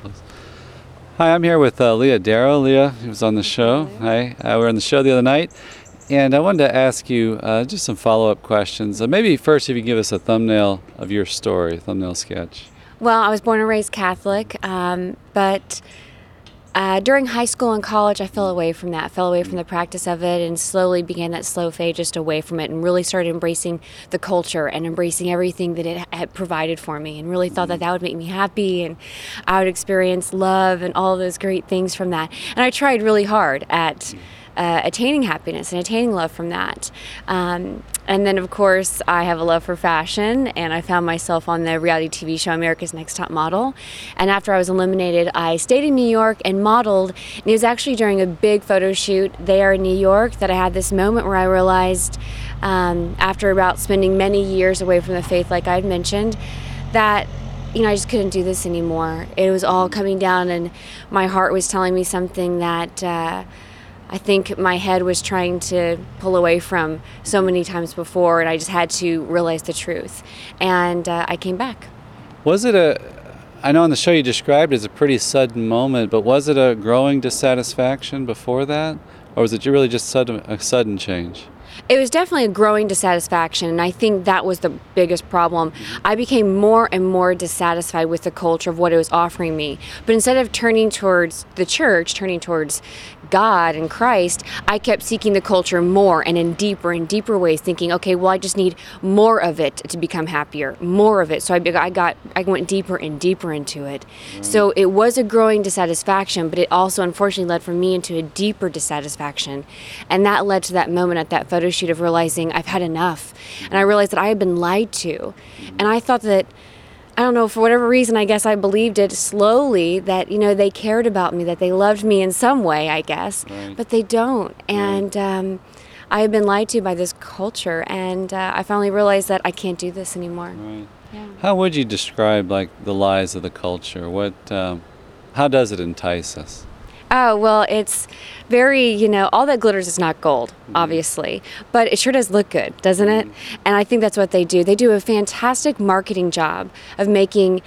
close. Hi, I'm here with uh, Leah Darrow. Leah, who was on the show. Hi, uh, we were on the show the other night, and I wanted to ask you uh, just some follow-up questions. Uh, maybe first, if you give us a thumbnail of your story, thumbnail sketch. Well, I was born and raised Catholic, um, but uh, during high school and college, I fell away from that, fell away from the practice of it, and slowly began that slow fade just away from it, and really started embracing the culture and embracing everything that it had provided for me, and really thought that that would make me happy, and I would experience love and all those great things from that. And I tried really hard at uh, attaining happiness and attaining love from that. Um, and then, of course, I have a love for fashion, and I found myself on the reality TV show America's Next Top Model. And after I was eliminated, I stayed in New York and modeled. And it was actually during a big photo shoot there in New York that I had this moment where I realized, um, after about spending many years away from the faith, like I had mentioned, that you know, I just couldn't do this anymore. It was all coming down, and my heart was telling me something that uh, I think my head was trying to pull away from so many times before, and I just had to realize the truth. And uh, I came back. Was it a? I know on the show you described it as a pretty sudden moment, but was it a growing dissatisfaction before that, or was it really just sudden a sudden change? it was definitely a growing dissatisfaction and i think that was the biggest problem i became more and more dissatisfied with the culture of what it was offering me but instead of turning towards the church turning towards god and christ i kept seeking the culture more and in deeper and deeper ways thinking okay well i just need more of it to become happier more of it so i, I got i went deeper and deeper into it mm. so it was a growing dissatisfaction but it also unfortunately led for me into a deeper dissatisfaction and that led to that moment at that photo shoot of realizing I've had enough. And I realized that I had been lied to. And I thought that, I don't know, for whatever reason, I guess I believed it slowly that, you know, they cared about me, that they loved me in some way, I guess. Right. But they don't. And, um, I had been lied to by this culture, and uh, I finally realized that I can't do this anymore. Right. Yeah. How would you describe like the lies of the culture? What? Um, how does it entice us? Oh, well, it's very, you know, all that glitters is not gold, mm-hmm. obviously, but it sure does look good, doesn't it? Mm-hmm. And I think that's what they do. They do a fantastic marketing job of making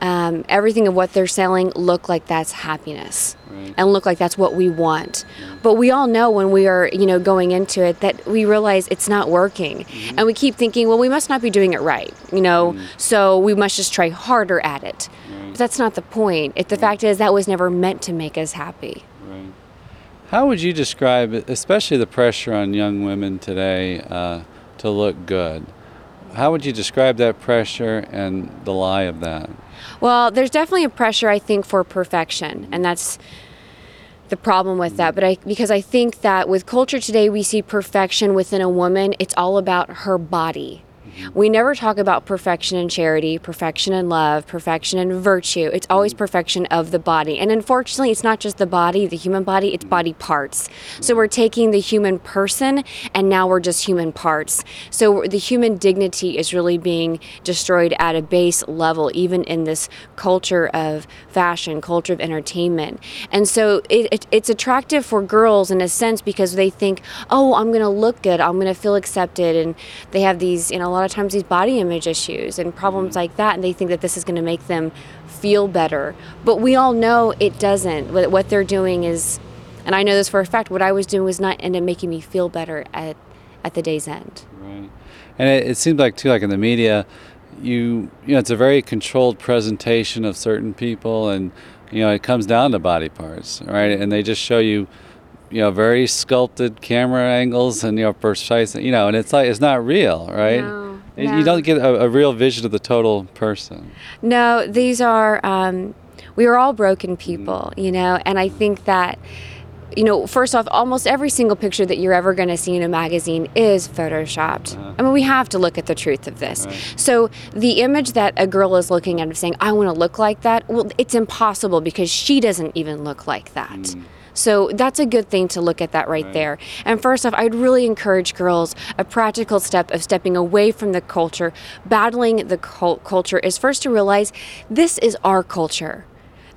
um, everything of what they're selling look like that's happiness Right. and look like that's what we want. Mm-hmm. But we all know when we are, you know, going into it that we realize it's not working. And we keep thinking, well, we must not be doing it right, you know, so we must just try harder at it. But that's not the point. It, the fact is that was never meant to make us happy. Right. How would you describe, especially the pressure on young women today uh, to look good? How would you describe that pressure and the lie of that? Well, there's definitely a pressure, I think, for perfection, and that's the problem with that. But I, because I think that with culture today, we see perfection within a woman. It's all about her body. Mm-hmm. We never talk about perfection in charity, perfection in love, perfection in virtue. It's always mm. perfection of the body. And unfortunately, it's not just the body, the human body, it's mm. body parts. So we're taking the human person and now we're just human parts. So the human dignity is really being destroyed at a base level, even in this culture of fashion, culture of entertainment. And so it, it, it's attractive for girls in a sense because they think, oh, I'm going to look good, I'm going to feel accepted. And they have these, you know, a lot of times these body image issues and problems mm-hmm. like that. And they think that this is going to make them feel better. But we all know it doesn't. What what they're doing is, and I know this for a fact, what I was doing was not end up making me feel better at, at the day's end. Right. And it, it seems like too, like in the media, you you know, it's a very controlled presentation of certain people, and you know, it comes down to body parts, right? And they just show you, you know, very sculpted camera angles and you know, precise, you know, and it's like it's not real, right? No, No. You don't get a, a real vision of the total person. No, these are, um, we are all broken people, mm. you know, and I think that, you know, first off, almost every single picture that you're ever going to see in a magazine is photoshopped. Uh-huh. I mean, we have to look at the truth of this. So the image that a girl is looking at of saying, I want to look like that, well, it's impossible because she doesn't even look like that. Mm. So that's a good thing to look at that right, there. And first off, I'd really encourage girls a practical step of stepping away from the culture, battling the cult- culture is first to realize this is our culture.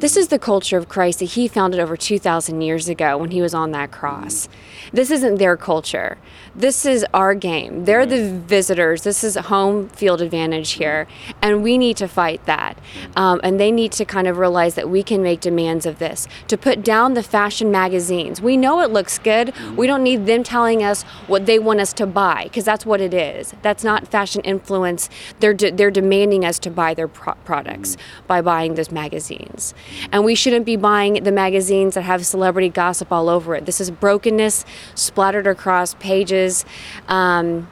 This is the culture of Christ that he founded over 2,000 years ago when he was on that cross. Mm-hmm. This isn't their culture. This is our game. They're the mm-hmm. visitors. This is home field advantage here. And we need to fight that. Um, and they need to kind of realize that we can make demands of this. To put down the fashion magazines. We know it looks good. Mm-hmm. We don't need them telling us what they want us to buy because that's what it is. That's not fashion influence. They're, de- they're demanding us to buy their pro- products mm-hmm. by buying those magazines. And we shouldn't be buying the magazines that have celebrity gossip all over it. This is brokenness splattered across pages. Um,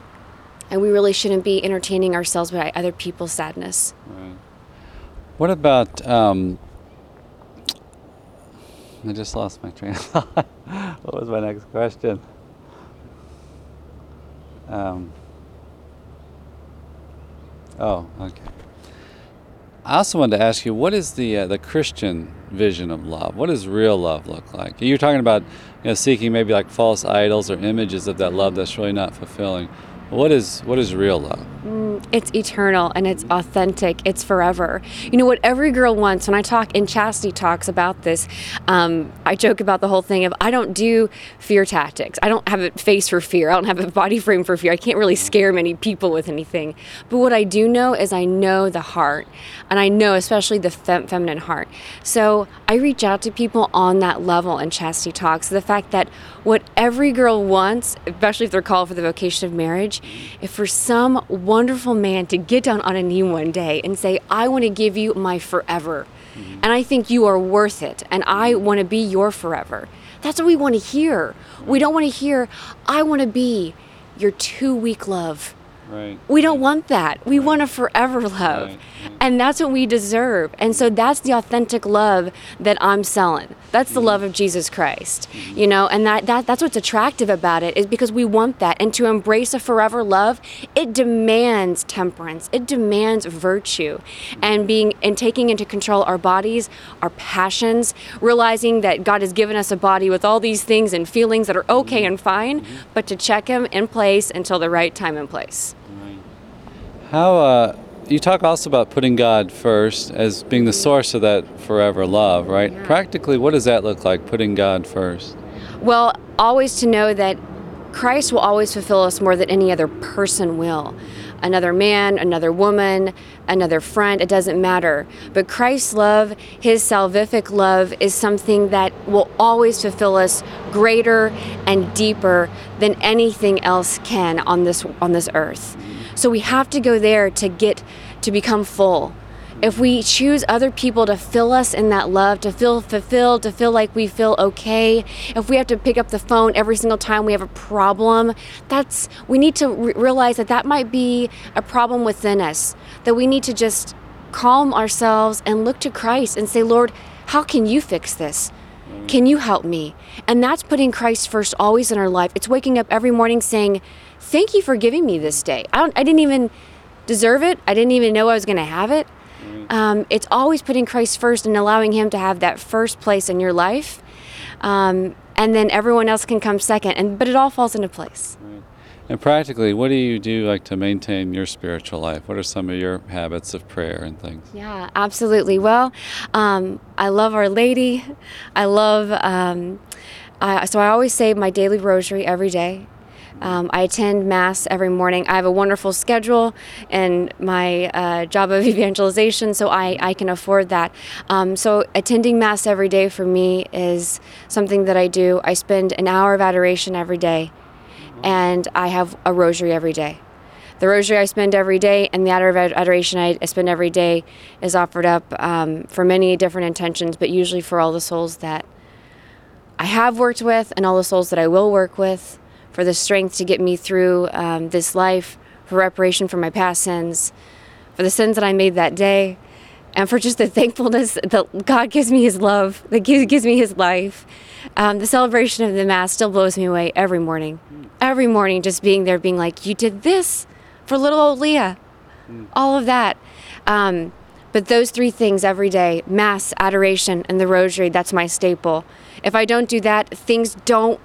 and we really shouldn't be entertaining ourselves by other people's sadness. Right. What about? Um, I just lost my train of thought. what was my next question? Um, oh, okay. I also wanted to ask you, what is the uh, the Christian vision of love? What does real love look like? You're talking about, you know, seeking maybe like false idols or images of that love that's really not fulfilling. What is what is real love? It's eternal and it's authentic. It's forever. You know what every girl wants. When I talk in chastity talks about this, um, I joke about the whole thing of I don't do fear tactics. I don't have a face for fear. I don't have a body frame for fear. I can't really scare many people with anything. But what I do know is I know the heart, and I know especially the fem- feminine heart. So I reach out to people on that level in chastity talks. The fact that what every girl wants, especially if they're called for the vocation of marriage, if for some wonderful man to get down on a knee one day and say, I want to give you my forever, mm-hmm. and I think you are worth it, and I mm-hmm. want to be your forever. That's what we want to hear. We don't want to hear, I want to be your two week love. Right. We don't want that. We want a forever love. Right, right. And that's what we deserve. And so that's the authentic love that I'm selling. That's the love of Jesus Christ. Mm-hmm. You know, and that, that that's what's attractive about it is because we want that. And to embrace a forever love, it demands temperance. It demands virtue and mm-hmm. being and taking into control our bodies, our passions, realizing that God has given us a body with all these things and feelings that are okay mm-hmm. and fine, but to check them in place until the right time and place. How uh, you talk also about putting God first as being the source of that forever love, right? Practically, what does that look like? Putting God first. Well, always to know that Christ will always fulfill us more than any other person will. Another man, another woman, another friend, it doesn't matter. But Christ's love, his salvific love, is something that will always fulfill us greater and deeper than anything else can on this on this earth. So we have to go there to get to become full. If we choose other people to fill us in that love, to feel fulfilled, to feel like we feel okay, if we have to pick up the phone every single time we have a problem, that's we need to re- realize that that might be a problem within us. That we need to just calm ourselves and look to Christ and say, "Lord, how can you fix this?" Can you help me? And that's putting Christ first always in our life. It's waking up every morning saying, Thank you for giving me this day. I, don't, I didn't even deserve it, I didn't even know I was going to have it. Um, it's always putting Christ first and allowing Him to have that first place in your life. Um, and then everyone else can come second. And, but it all falls into place. And practically, what do you do like to maintain your spiritual life? What are some of your habits of prayer and things? Yeah, absolutely. Well, um, I love Our Lady. I love, um, I, so I always say my daily rosary every day. Um, I attend Mass every morning. I have a wonderful schedule and my uh, job of evangelization, so I, I can afford that. Um, so, attending Mass every day for me is something that I do. I spend an hour of adoration every day, and I have a rosary every day. The rosary I spend every day and the adoration I spend every day is offered up um, for many different intentions, but usually for all the souls that I have worked with and all the souls that I will work with, for the strength to get me through um, this life, for reparation for my past sins, for the sins that I made that day, and for just the thankfulness that God gives me His love, that gives me His life. Um, the celebration of the Mass still blows me away every morning. Every morning, just being there, being like, You did this for little old Leah. All of that. Um, but those three things every day Mass, adoration, and the Rosary that's my staple. If I don't do that, things don't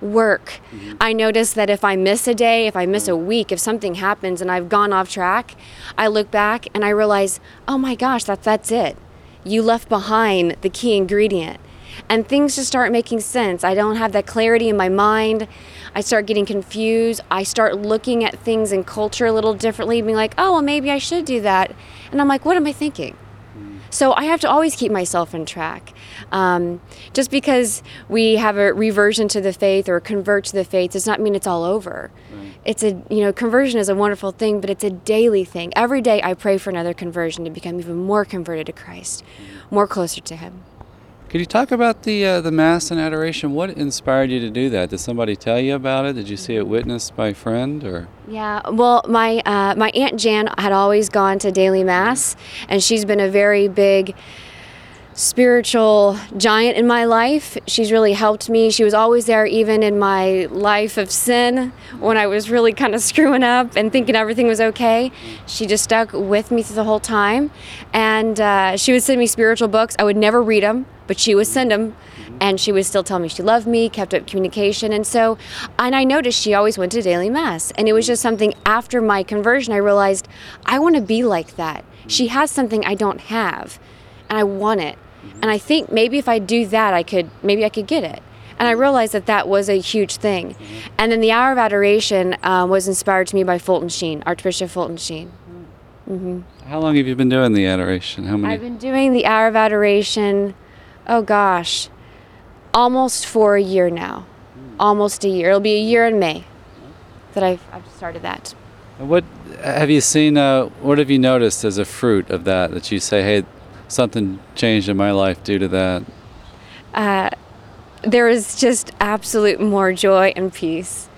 work. I notice that if I miss a day, if I miss a week, if something happens and I've gone off track, I look back and I realize, oh my gosh, that, that's it. you left behind the key ingredient. And things just start making sense. I don't have that clarity in my mind. I start getting confused. I start looking at things and culture a little differently, being like, oh, well, maybe I should do that. And I'm like, what am I thinking? So I have to always keep myself in track. Um, just because we have a reversion to the faith or convert to the faith does not mean it's all over. Right. It's a you know conversion is a wonderful thing, but it's a daily thing. Every day I pray for another conversion to become even more converted to Christ, mm-hmm. more closer to Him. Could you talk about the uh, the mass and adoration? What inspired you to do that? Did somebody tell you about it? Did you see it witnessed by a friend or? Yeah, well, my uh, my aunt Jan had always gone to daily mass, and she's been a very big spiritual giant in my life. She's really helped me. She was always there, even in my life of sin when I was really kind of screwing up and thinking everything was okay. She just stuck with me through the whole time. And uh, she would send me spiritual books. I would never read them, but she would send them. And she would still tell me she loved me, kept up communication. And so, and I noticed she always went to daily mass. And it was just something after my conversion, I realized I want to be like that. She has something I don't have, and I want it. And I think maybe if I do that, I could maybe I could get it. And I realized that that was a huge thing. And then the Hour of Adoration uh, was inspired to me by Fulton Sheen, Archbishop Fulton Sheen. Mm-hmm. How long have you been doing the adoration? How many? I've been doing the Hour of Adoration. Oh gosh, almost for a year now. Almost a year. It'll be a year in May that I've, I've started that. What have you seen? Uh, what have you noticed as a fruit of that? That you say, "Hey, something changed in my life due to that? Uh, there is just absolute more joy and peace.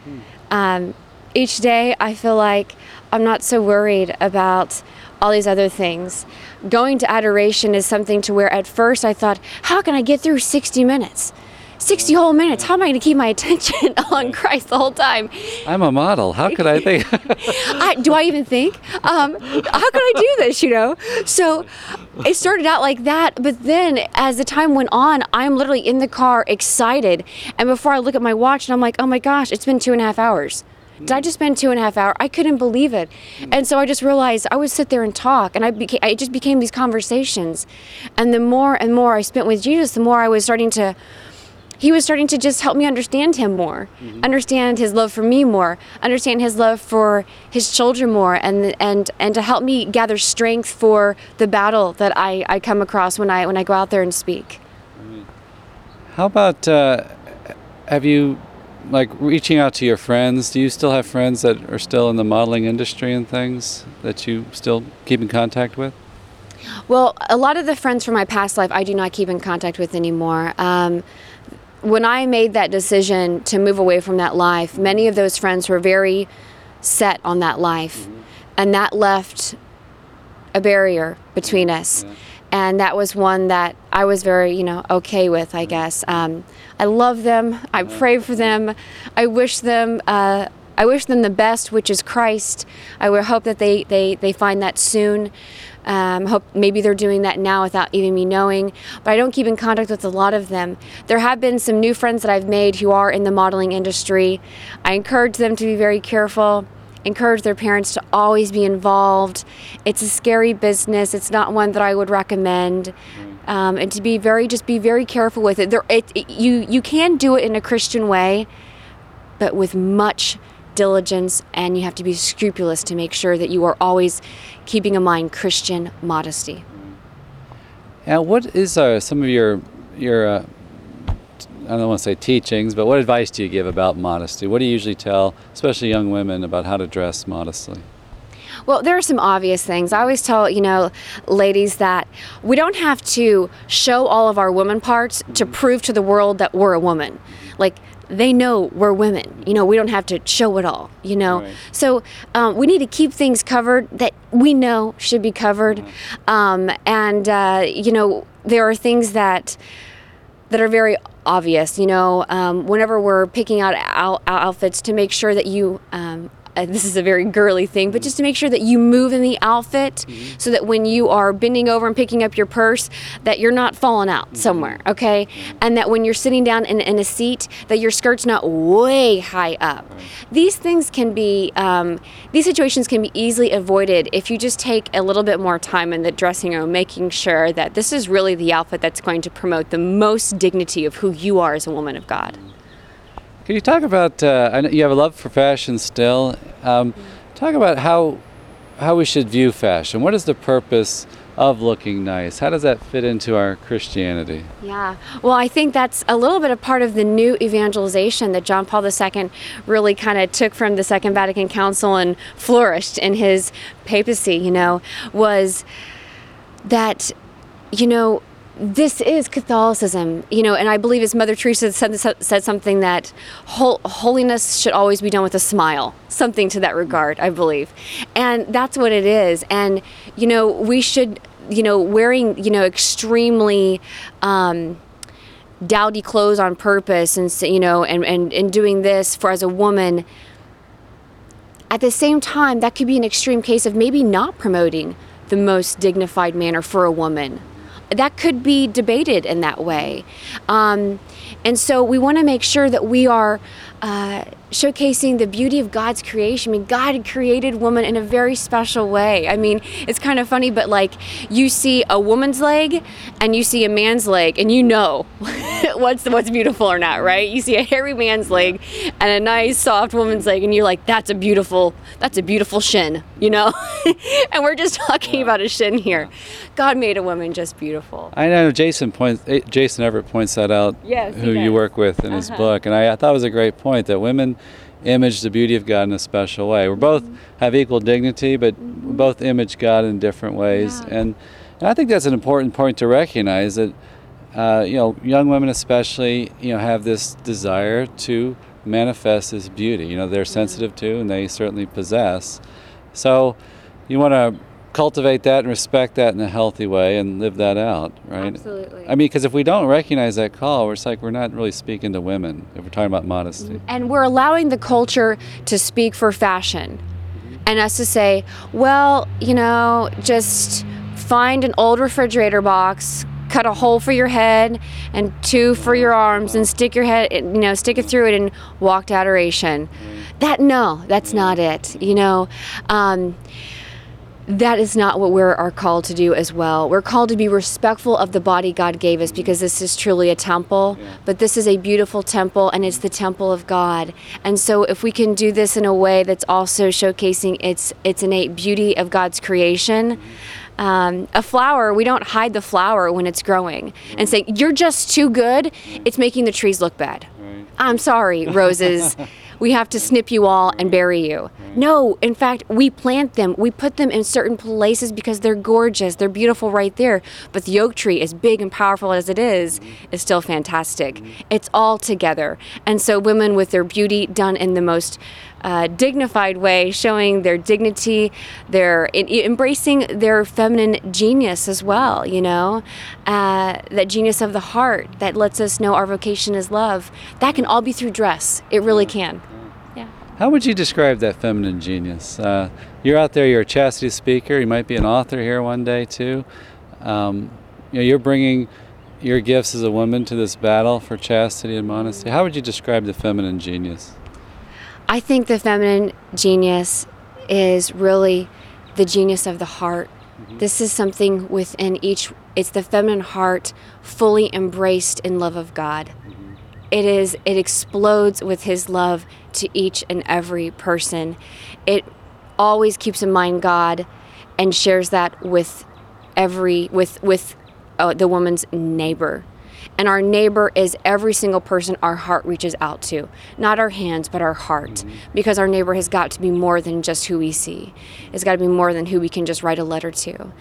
Um, each day, I feel like I'm not so worried about all these other things. Going to adoration is something to where at first I thought, how can I get through 60 minks? 60 whole minutes. How am I going to keep my attention on Christ the whole time? I'm a model. How could I think? I, do I even think? Um, how could I do this, you know? So it started out like that, but then as the time went on, I'm literally in the car excited. And before I look at my watch, and I'm like, oh my gosh, it's been two and a half hours. Did I just spend two and a half hours? I couldn't believe it. And so I just realized I would sit there and talk, and I became, it just became these conversations. And the more and more I spent with Jesus, the more I was starting to he was starting to just help me understand him more, mm-hmm. understand his love for me more, understand his love for his children more, and and and to help me gather strength for the battle that I, I come across when I when I go out there and speak. How about uh, have you like reaching out to your friends? Do you still have friends that are still in the modeling industry and things that you still keep in contact with? Well, a lot of the friends from my past life I do not keep in contact with anymore. Um, when I made that decision to move away from that life, many of those friends were very set on that life. Mm-hmm. And that left a barrier between us. Yeah. And that was one that I was very, you know, okay with, I guess. Um, I love them. I pray for them. I wish them. Uh, I wish them the best, which is Christ. I would hope that they, they, they find that soon. Um, hope maybe they're doing that now without even me knowing. But I don't keep in contact with a lot of them. There have been some new friends that I've made who are in the modeling industry. I encourage them to be very careful. Encourage their parents to always be involved. It's a scary business. It's not one that I would recommend. Um, and to be very, just be very careful with it. There, it, it. You you can do it in a Christian way, but with much diligence and you have to be scrupulous to make sure that you are always keeping in mind Christian modesty. Now, what is uh, some of your your uh, I don't want to say teachings, but what advice do you give about modesty? What do you usually tell, especially young women, about how to dress modestly? Well, there are some obvious things. I always tell, you know, ladies that we don't have to show all of our woman parts to prove to the world that we're a woman. Like they know we're women. You know, we don't have to show it all, you know. Right. So um, we need to keep things covered that we know should be covered. Uh-huh. Um, and, uh, you know, there are things that that are very obvious, you know, um, whenever we're picking out outfits to make sure that you um, uh, this is a very girly thing, but just to make sure that you move in the outfit so that when you are bending over and picking up your purse, that you're not falling out somewhere, okay? And that when you're sitting down in, in a seat, that your skirt's not way high up. These things can be, um, these situations can be easily avoided if you just take a little bit more time in the dressing room, making sure that this is really the outfit that's going to promote the most dignity of who you are as a woman of God. Can you talk about? Uh, I know you have a love for fashion still. Um, talk about how how we should view fashion. What is the purpose of looking nice? How does that fit into our Christianity? Yeah. Well, I think that's a little bit a part of the new evangelization that John Paul II really kind of took from the Second Vatican Council and flourished in his papacy, you know, was that, you know, this is Catholicism, you know, and I believe as Mother Teresa said, said something that hol- holiness should always be done with a smile, something to that regard, I believe. And that's what it is. And, you know, we should, you know, wearing, you know, extremely, um, dowdy clothes on purpose and, you know, and, and, and doing this for as a woman, at the same time, that could be an extreme case of maybe not promoting the most dignified manner for a woman that could be debated in that way. Um, and so we want to make sure that we are uh, showcasing the beauty of God's creation. I mean, God created woman in a very special way. I mean, it's kind of funny, but like you see a woman's leg and you see a man's leg, and you know what's what's beautiful or not, right? You see a hairy man's leg and a nice soft woman's leg, and you're like, that's a beautiful, that's a beautiful shin, you know. and we're just talking about a shin here. God made a woman just beautiful. I know Jason points. eh, Jason Evert points that out. Yes, who you work with in his Uh-huh. book, and I, I thought it was a great point that women image the beauty of God in a special way. We both Mm-hmm. have equal dignity, but we both image God in different ways, Yeah. and, and I think that's an important point to recognize that. Uh, you know, young women especially, you know, have this desire to manifest this beauty. You know, they're sensitive to, and they certainly possess. So, you want to cultivate that and respect that in a healthy way and live that out, right? Absolutely. I mean, because if we don't recognize that call, it's like we're not really speaking to women if we're talking about modesty. Mm-hmm. and we're allowing the culture to speak for fashion. Mm-hmm. And us to say well you know just find an old refrigerator box cut a hole for your head and two for your arms and stick your head you know stick it through it and walk to adoration. Mm-hmm. That no that's not it you know? Um, that is not what we are called to do as well. We're called to be respectful of the body God gave us because this is truly a temple, but this is a beautiful temple and it's the temple of God. And so if we can do this in a way that's also showcasing its its innate beauty of God's creation, um, a flower, we don't hide the flower when it's growing and say, You're just too good, it's making the trees look bad. I'm sorry, roses. we have to snip you all and bury you. No, in fact, we plant them. We put them in certain places because they're gorgeous. They're beautiful right there. But the oak tree, as big and powerful as it is, is still fantastic. It's all together. And so, women with their beauty done in the most uh, dignified way, showing their dignity, their embracing their feminine genius as well. You know, uh, that genius of the heart that lets us know our vocation is love. That can all be through dress. It really can. Yeah. How would you describe that feminine genius? Uh, you're out there, you're a chastity speaker, you might be an author here one day too. Um, you know, you're bringing your gifts as a woman to this battle for chastity and modesty. How would you describe the feminine genius? I think the feminine genius is really the genius of the heart. This is something within each, it's the feminine heart fully embraced in love of God. It is, it explodes with His love to each and every person. It always keeps in mind God and shares that with every, with, with uh, the woman's neighbor. And our neighbor is every single person our heart reaches out to. Not our hands, but our heart. Because our neighbor has got to be more than just who we see, it's got to be more than who we can just write a letter to.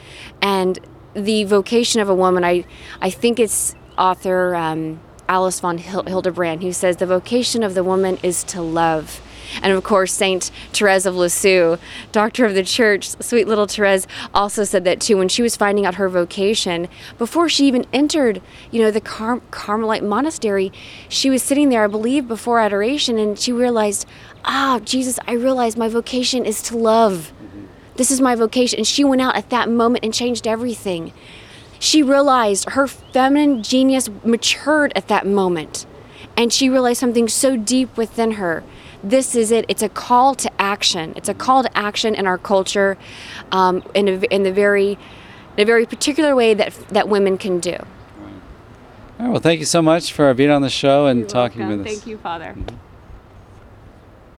And the vocation of a woman, I, I think it's author um, Alice von Hildebrand who says the vocation of the woman is to love. And of course, Saint Therese of Lisieux, doctor of the church, sweet little Therese, also said that too when she was finding out her vocation. Before she even entered, you know, the Car- Carmelite monastery, she was sitting there, I believe, before adoration, and she realized, ah, Jesus, I realize my vocation is to love. This is my vocation. And she went out at that moment and changed everything. She realized her feminine genius matured at that moment. And she realized something so deep within her. This is it. It's a call to action. It's a call to action in our culture um, in, a, in, the very, in a very particular way that, that women can do. All right, well, thank you so much for being on the show and talking welcome. with us. Thank you, Father.